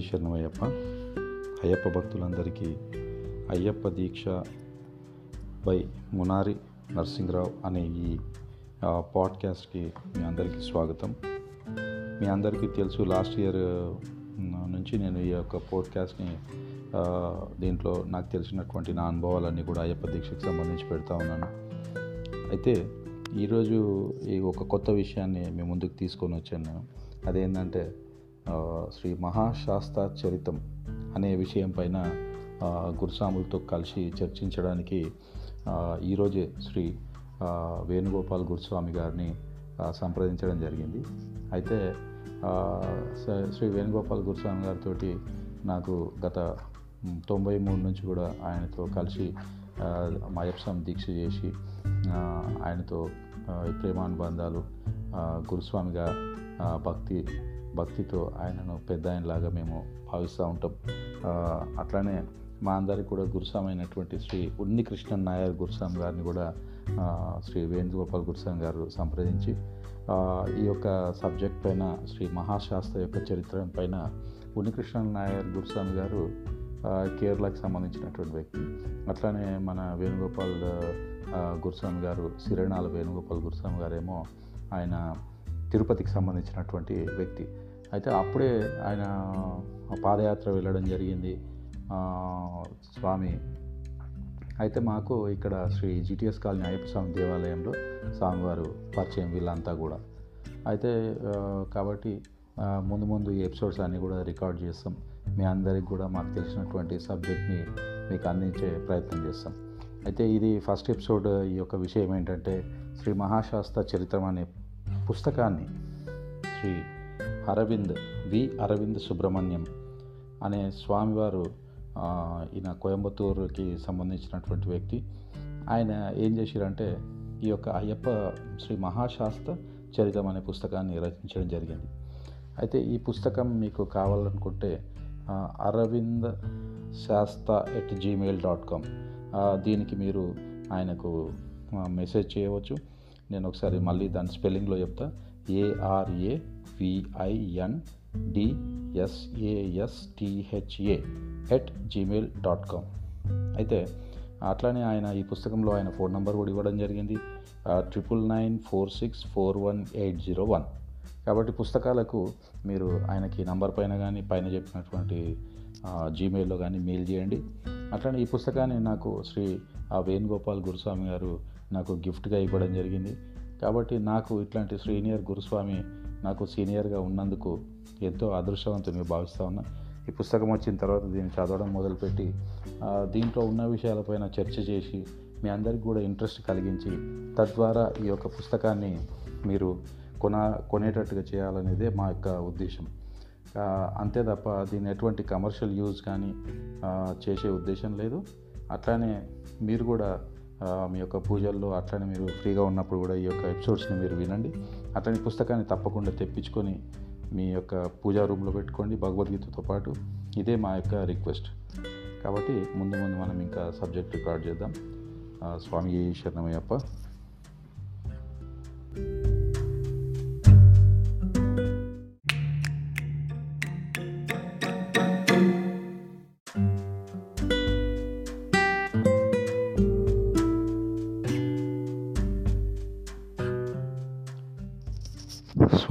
శరణమయ్యప్ప అయ్యప్ప భక్తులందరికీ అయ్యప్ప దీక్ష బై మునారి నరసింహరావు అనే ఈ పాడ్కాస్ట్కి మీ అందరికీ స్వాగతం. మీ అందరికీ తెలుసు లాస్ట్ ఇయర్ నుంచి నేను ఈ యొక్క పోడ్కాస్ట్ని దీంట్లో నాకు తెలిసినటువంటి నా అనుభవాలన్నీ కూడా అయ్యప్ప దీక్షకి సంబంధించి పెడతా ఉన్నాను. అయితే ఈరోజు ఈ ఒక కొత్త విషయాన్ని మీ ముందుకు తీసుకొని వచ్చాను నేను. అదేంటంటే శ్రీ మహాశాస్త్ర చరితం అనే విషయం పైన గురుస్వాములతో కలిసి చర్చించడానికి ఈరోజే శ్రీ వేణుగోపాల్ గురుస్వామి గారిని సంప్రదించడం జరిగింది. అయితే శ్రీ వేణుగోపాల్ గురుస్వామి గారితో నాకు గత తొంభై మూడు నుంచి కూడా ఆయనతో కలిసి మయప్సం దీక్ష చేసి ఆయనతో ప్రేమానుబంధాలు గురుస్వామిగా భక్తి భక్తితో ఆయనను పెద్ద ఆయనలాగా మేము భావిస్తూ ఉంటాం. అట్లానే మా అందరికి కూడా గురుస్వామి అయినటువంటి శ్రీ ఉన్ని కృష్ణన్ నాయర్ గురుస్వామి గారిని కూడా శ్రీ వేణుగోపాల్ గురుస్వామి గారు సంప్రదించి ఈ యొక్క సబ్జెక్ట్ పైన శ్రీ మహాశాస్త్ర యొక్క చరిత్ర పైన ఉన్నికృష్ణన్ నాయర్ గురుస్వామి గారు కేరళకు కేరళకి సంబంధించినటువంటి వ్యక్తి. అట్లానే మన వేణుగోపాల్ గురుస్వామి గారు సిరణాల వేణుగోపాల్ గురుస్వామి గారేమో ఆయన తిరుపతికి సంబంధించినటువంటి వ్యక్తి. అయితే అప్పుడే ఆయన పాదయాత్ర వెళ్ళడం జరిగింది స్వామి. అయితే మాకు ఇక్కడ శ్రీ జిటిఎస్ కాలనీ అయ్యప్ప స్వామి దేవాలయంలో స్వామివారు పరిచయం వీళ్ళంతా కూడా. అయితే కాబట్టి ముందు ముందు ఈ ఎపిసోడ్స్ అన్నీ కూడా రికార్డ్ చేస్తాం. మీ అందరికి కూడా మాకు తెలిసినటువంటి సబ్జెక్ట్ని మీకు అందించే ప్రయత్నం చేస్తాం. అయితే ఇది ఫస్ట్ ఎపిసోడ్. ఈ యొక్క విషయం ఏంటంటే శ్రీ మహాశాస్త్ర చరిత్రం అనే పుస్తకాన్ని శ్రీ అరవింద్ వి అరవింద్ సుబ్రహ్మణ్యం అనే స్వామివారు ఈయన కోయంబత్తూరుకి సంబంధించినటువంటి వ్యక్తి. ఆయన ఏం చేశారంటే ఈ యొక్క అయ్యప్ప శ్రీ మహాశాస్త్ర చరితం అనే పుస్తకాన్ని రచించడం జరిగింది. అయితే ఈ పుస్తకం మీకు కావాలనుకుంటే అరవింద్ శాస్త్ర ఎట్ జీమెయిల్ డాట్ కామ్ దీనికి మీరు ఆయనకు మెసేజ్ చేయవచ్చు. నేను ఒకసారి మళ్ళీ దాని స్పెల్లింగ్లో చెప్తా. ARA VIN డిఎస్ఏఎస్టిహెచ్ఏ at Gmail dot com అయితే అట్లానే ఆయన ఈ పుస్తకంలో ఆయన ఫోన్ నెంబర్ కూడా ఇవ్వడం జరిగింది. Triple nine four six four one eight zero one కాబట్టి పుస్తకాలకు మీరు ఆయనకి నంబర్ పైన కానీ పైన చెప్పినటువంటి జీమెయిల్లో కానీ మెయిల్ చేయండి. అట్లనే ఈ పుస్తకాన్ని నాకు శ్రీ ఆ వేణుగోపాల్ గురుస్వామి గారు నాకు గిఫ్ట్గా ఇవ్వడం జరిగింది. కాబట్టి నాకు ఇట్లాంటి సీనియర్ గురుస్వామి నాకు సీనియర్గా ఉన్నందుకు ఎంతో అదృష్టవంతుని భావిస్తూ ఉన్నా. ఈ పుస్తకం వచ్చిన తర్వాత దీన్ని చదవడం మొదలుపెట్టి దీంట్లో ఉన్న విషయాలపైన చర్చ చేసి మీ అందరికి కూడా ఇంట్రెస్ట్ కలిగించి తద్వారా ఈ యొక్క పుస్తకాన్ని మీరు కొన కొనేటట్టుగా చేయాలనేదే మా యొక్క ఉద్దేశం. అంతే తప్ప దీన్ని ఎటువంటి కమర్షియల్ యూజ్ కానీ చేసే ఉద్దేశం లేదు. అట్లానే మీరు కూడా మీ యొక్క పూజల్లో అట్లనే మీరు ఫ్రీగా ఉన్నప్పుడు కూడా ఈ యొక్క ఎపిసోడ్స్ని మీరు వినండి. అట్లనే పుస్తకాన్ని తప్పకుండా తెప్పించుకొని మీ యొక్క పూజా రూమ్లో పెట్టుకోండి భగవద్గీతతో పాటు. ఇదే మా యొక్క రిక్వెస్ట్. కాబట్టి ముందు ముందు మనం ఇంకా సబ్జెక్ట్ రికార్డ్ చేద్దాం. స్వామి శరణమయ్యప్ప.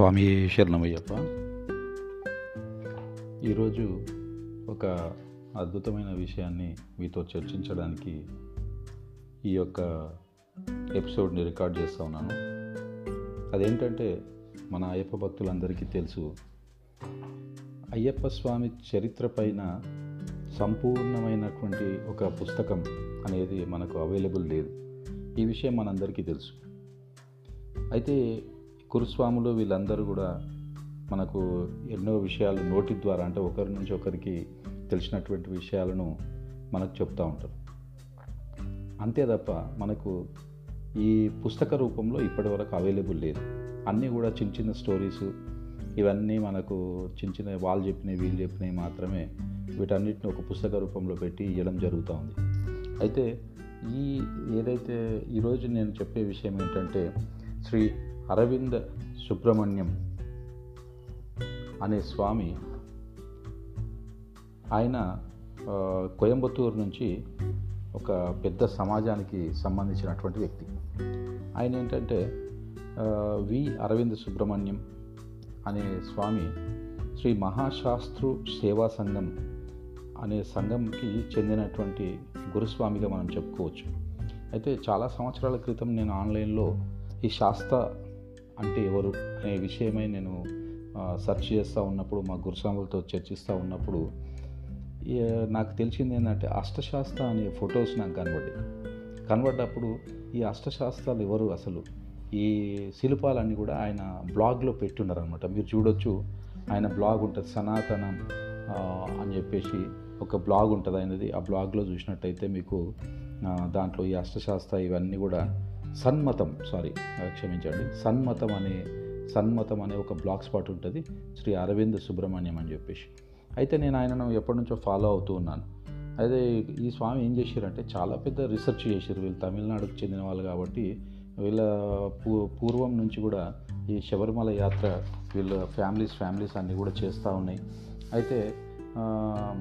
స్వామి శరణమయ్యప్ప. ఈరోజు ఒక అద్భుతమైన విషయాన్ని మీతో చర్చించడానికి ఈ యొక్క ఎపిసోడ్ని రికార్డ్ చేస్తూ ఉన్నాను. అదేంటంటే మన అయ్యప్ప భక్తులందరికీ తెలుసు అయ్యప్ప స్వామి చరిత్ర పైన సంపూర్ణమైనటువంటి ఒక పుస్తకం అనేది మనకు అవైలబుల్ లేదు. ఈ విషయం మనందరికీ తెలుసు. అయితే కురుస్వాములు వీళ్ళందరూ కూడా మనకు ఎన్నో విషయాలు నోటి ద్వారా అంటే ఒకరి నుంచి ఒకరికి తెలిసినటువంటి విషయాలను మనకు చెప్తూ ఉంటారు. అంతే తప్ప మనకు ఈ పుస్తక రూపంలో ఇప్పటివరకు అవైలబుల్ లేదు. అన్నీ కూడా చిన్న చిన్న స్టోరీస్ ఇవన్నీ మనకు చిన్న చిన్న వాళ్ళు చెప్పినవి వీళ్ళు చెప్పినవి మాత్రమే వీటన్నిటిని ఒక పుస్తక రూపంలో పెట్టి ఇవ్వడం జరుగుతూ ఉంది. అయితే ఈ ఏదైతే ఈరోజు నేను చెప్పే విషయం ఏంటంటే శ్రీ అరవింద్ సుబ్రహ్మణ్యం అనే స్వామి ఆయన కోయంబత్తూరు నుంచి ఒక పెద్ద సమాజానికి సంబంధించినటువంటి వ్యక్తి. ఆయన ఏంటంటే వి అరవింద్ సుబ్రహ్మణ్యం అనే స్వామి శ్రీ మహాశాస్త్రు సేవా సంఘం అనే సంఘంకి చెందినటువంటి గురుస్వామిగా మనం చెప్పుకోవచ్చు. అయితే చాలా సంవత్సరాల క్రితం నేను ఆన్లైన్లో ఈ శాస్త్ర అంటే ఎవరు అనే విషయమై నేను సెర్చ్ చేస్తూ ఉన్నప్పుడు మా గురుస్వాములతో చర్చిస్తూ ఉన్నప్పుడు నాకు తెలిసింది ఏంటంటే అష్టశాస్త్ర అనే ఫొటోస్ నాకు కనబడ్డాయి. కనబడ్డప్పుడు ఈ అష్టశాస్త్రాలు ఎవరు అసలు? ఈ శిల్పాలన్నీ కూడా ఆయన బ్లాగ్లో పెట్టున్నారనమాట మీరు చూడొచ్చు ఆయన బ్లాగ్ ఉంటుంది సనాతనం అని చెప్పేసి ఒక బ్లాగ్ ఉంటుంది ఆయనది. ఆ బ్లాగ్లో చూసినట్టయితే మీకు దాంట్లో ఈ అష్టశాస్త్ర ఇవన్నీ కూడా సన్మతం సారీ క్షమించండి. సన్మతం అనే సన్మతం అనే ఒక బ్లాక్ స్పాట్ ఉంటుంది శ్రీ అరవింద్ సుబ్రహ్మణ్యం అని చెప్పేసి. అయితే నేను ఆయనను ఎప్పటి నుంచో ఫాలో అవుతూ ఉన్నాను. అయితే ఈ స్వామి ఏం చేశారంటే చాలా పెద్ద రీసెర్చ్ చేశారు వీళ్ళు తమిళనాడుకు చెందిన వాళ్ళు కాబట్టి వీళ్ళ పూ పూర్వం నుంచి కూడా ఈ శబరిమల యాత్ర వీళ్ళ ఫ్యామిలీస్ ఫ్యామిలీస్ అన్నీ కూడా చేస్తూ ఉన్నాయి. అయితే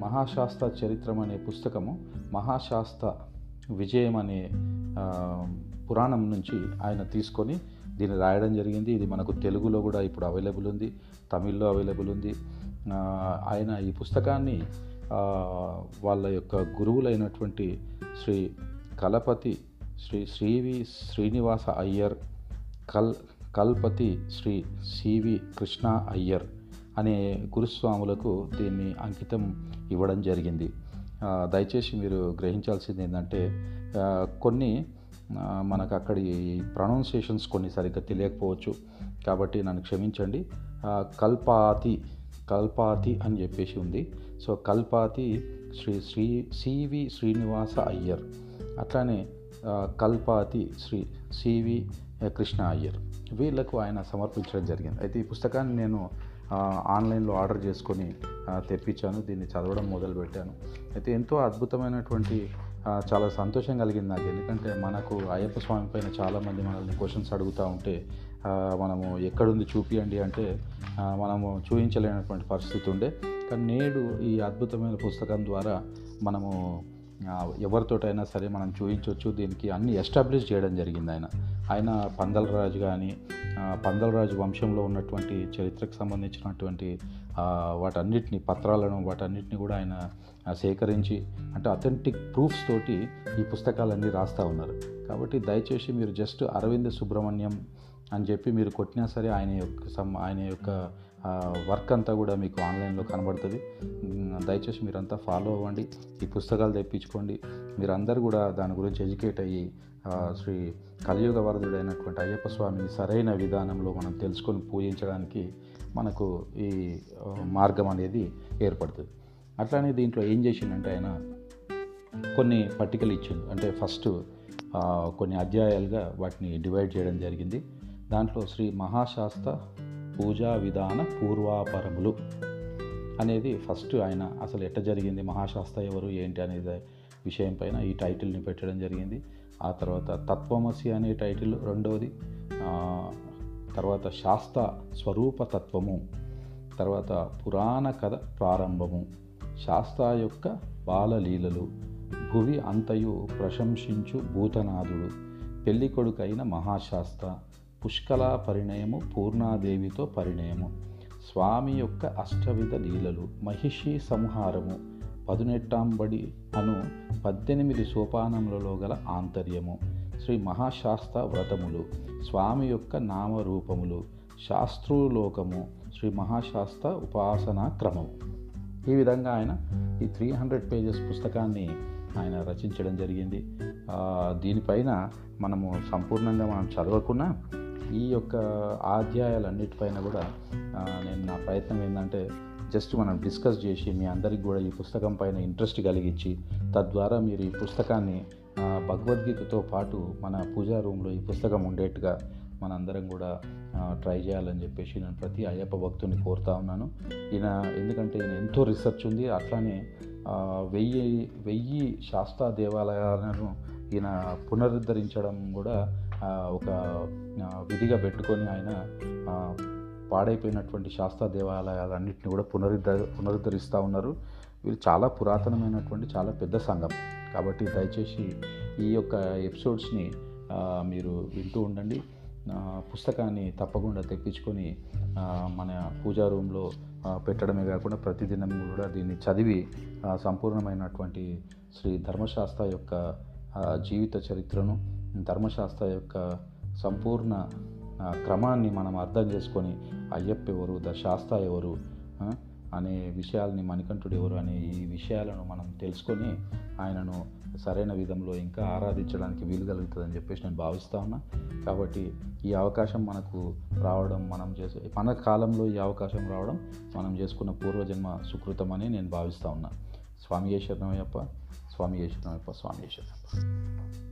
మహాశాస్త్ర చరిత్రం అనే పుస్తకము మహాశాస్త్ర విజయం అనే పురాణం నుంచి ఆయన తీసుకొని దీన్ని రాయడం జరిగింది. ఇది మనకు తెలుగులో కూడా ఇప్పుడు అవైలబుల్ ఉంది తమిళ్ళో అవైలబుల్ ఉంది. ఆయన ఈ పుస్తకాన్ని వాళ్ళ యొక్క గురువులైనటువంటి శ్రీ కలపతి శ్రీ శ్రీవి శ్రీనివాస అయ్యర్ కల్ కల్పతి శ్రీ సివి కృష్ణ అయ్యర్ అనే గురుస్వాములకు దీన్ని అంకితం ఇవ్వడం జరిగింది. దయచేసి మీరు గ్రహించాల్సింది ఏంటంటే కొన్ని మనకు అక్కడి ప్రొనౌన్సియేషన్స్ కొన్ని సరిగ్గా తెలియకపోవచ్చు. కాబట్టి నన్ను క్షమించండి. కల్పాతి కల్పాతి అని చెప్పేసి ఉంది. So Kalpathi Shri Shri C V Srinivasa Iyer. అట్లానే కల్పాతి శ్రీ సివి కృష్ణ అయ్యర్. వీళ్ళకు ఆయన సమర్పించడం జరిగింది. అయితే ఈ పుస్తకాన్ని నేను ఆన్లైన్లో ఆర్డర్ చేసుకొని తెప్పించాను. దీన్ని చదవడం మొదలుపెట్టాను. అయితే ఎంతో అద్భుతమైనటువంటి చాలా సంతోషం కలిగింది నాకు. ఎందుకంటే మనకు అయ్యప్ప స్వామి పైన చాలామంది మనల్ని క్వశ్చన్స్ అడుగుతూ ఉంటే మనము ఎక్కడుంది చూపియండి అంటే మనము చూపించలేనటువంటి పరిస్థితి ఉండే. కానీ నేడు ఈ అద్భుతమైన పుస్తకం ద్వారా మనము ఎవరితోటైనా సరే మనం చూపించవచ్చు దీనికి అన్ని ఎస్టాబ్లిష్ చేయడం జరిగింది ఆయన. ఆయన పందలరాజు కానీ పందలరాజు వంశంలో ఉన్నటువంటి చరిత్రకు సంబంధించినటువంటి వాటన్నిటిని పత్రాలను వాటన్నిటిని కూడా ఆయన సేకరించి అంటే అథెంటిక్ ప్రూఫ్స్ తోటి ఈ పుస్తకాలన్నీ రాస్తూ ఉన్నారు. కాబట్టి దయచేసి మీరు జస్ట్ అరవింద్ సుబ్రహ్మణ్యం అని చెప్పి మీరు కొట్టినా సరే ఆయన యొక్క సమ్ ఆయన యొక్క వర్క్ అంతా కూడా మీకు ఆన్లైన్లో కనబడుతుంది. దయచేసి మీరంతా ఫాలో అవ్వండి. ఈ పుస్తకాలు తెప్పించుకోండి. మీరందరూ కూడా దాని గురించి ఎడ్యుకేట్ అయ్యి శ్రీ కలియుగ వరదుడైనటువంటి అయ్యప్ప స్వామిని సరైన విధానంలో మనం తెలుసుకొని పూజించడానికి మనకు ఈ మార్గం అనేది ఏర్పడుతుంది. అట్లానే దీంట్లో ఏం చేసిందంటే ఆయన కొన్ని పట్టికలు ఇచ్చింది అంటే ఫస్ట్ కొన్ని అధ్యాయాలుగా వాటిని డివైడ్ చేయడం జరిగింది. దాంట్లో శ్రీ మహాశాస్త్ర పూజా విధాన పూర్వాపరములు అనేది ఫస్ట్ ఆయన అసలు ఎట్ట జరిగింది మహాశాస్త్ర ఎవరు ఏంటి అనేది విషయం పైన ఈ టైటిల్ని పెట్టడం జరిగింది. ఆ తర్వాత తత్వమసి అనే టైటిల్ రెండవది తర్వాత శాస్త్ర స్వరూప తత్వము తర్వాత పురాణ కథ ప్రారంభము శాస్త్ర యొక్క బాలలీలలు భువి అంతయు ప్రశంసించు భూతనాథుడు పెళ్ళి కొడుకైన మహాశాస్త్ర పుష్కల పరిణయము పూర్ణాదేవితో పరిణయము స్వామి యొక్క అష్టవిధ లీలలు మహిషి సంహారము పదునెట్టాంబడి అను పద్దెనిమిది సోపానములలో గల ఆంతర్యము. శ్రీ మహాశాస్త్ర వ్రతములు స్వామి యొక్క నామరూపములు శాస్త్రూలోకము శ్రీ మహాశాస్త్ర ఉపాసనా క్రమము. ఈ విధంగా ఆయన ఈ త్రీ హండ్రెడ్ పేజెస్ పుస్తకాన్ని ఆయన రచించడం జరిగింది. దీనిపైన మనము సంపూర్ణంగా మనం చదవకున్నా ఈ యొక్క అధ్యాయాలన్నిటిపైన కూడా నేను నా ప్రయత్నం ఏంటంటే జస్ట్ మనం డిస్కస్ చేసి మీ అందరికి కూడా ఈ పుస్తకం పైన ఇంట్రెస్ట్ కలిగించి తద్వారా మీరు ఈ పుస్తకాన్ని భగవద్గీతతో పాటు మన పూజా రూమ్లో ఈ పుస్తకం ఉండేట్టుగా మనందరం కూడా ట్రై చేయాలని చెప్పేసి నేను ప్రతి అయ్యప్ప భక్తుని కోరుతా ఉన్నాను. ఈయన ఎందుకంటే ఈయన ఎంతో రీసెర్చ్ ఉంది. అట్లానే వెయ్యి వెయ్యి శాస్త్ర దేవాలయాలను ఈయన పునరుద్ధరించడం కూడా ఒక విధిగా పెట్టుకొని ఆయన పాడైపోయినటువంటి శాస్త్ర దేవాలయాలన్నింటినీ కూడా పునరుద్ధ పునరుద్ధరిస్తూ ఉన్నారు. వీళ్ళు చాలా పురాతనమైనటువంటి చాలా పెద్ద సంఘం. కాబట్టి దయచేసి ఈ యొక్క ఎపిసోడ్స్ని మీరు వింటూ ఉండండి. పుస్తకాన్ని తప్పకుండా తెప్పించుకొని మన పూజా రూమ్లో పెట్టడమే కాకుండా ప్రతిదినం కూడా దీన్ని చదివి సంపూర్ణమైనటువంటి శ్రీ ధర్మశాస్త్ర యొక్క జీవిత చరిత్రను ధర్మశాస్త్ర యొక్క సంపూర్ణ క్రమాన్ని మనం అర్థం చేసుకొని అయ్యప్ప ఎవరు ద శాస్త్ర ఎవరు అనే విషయాల్ని మణికంఠుడు ఎవరు అనే ఈ విషయాలను మనం తెలుసుకొని ఆయనను సరైన విధంలో ఇంకా ఆరాధించడానికి వీలు కలుగుతుందని చెప్పేసి నేను భావిస్తా ఉన్నా. కాబట్టి ఈ అవకాశం మనకు రావడం మనం చేసే మన కాలంలో ఈ అవకాశం రావడం మనం చేసుకున్న పూర్వజన్మ సుకృతమని నేను భావిస్తా ఉన్నా. స్వామి శరణమయ్యప్ప స్వామి శరణమయ్యప్ప స్వామి శరణమయ్యప్ప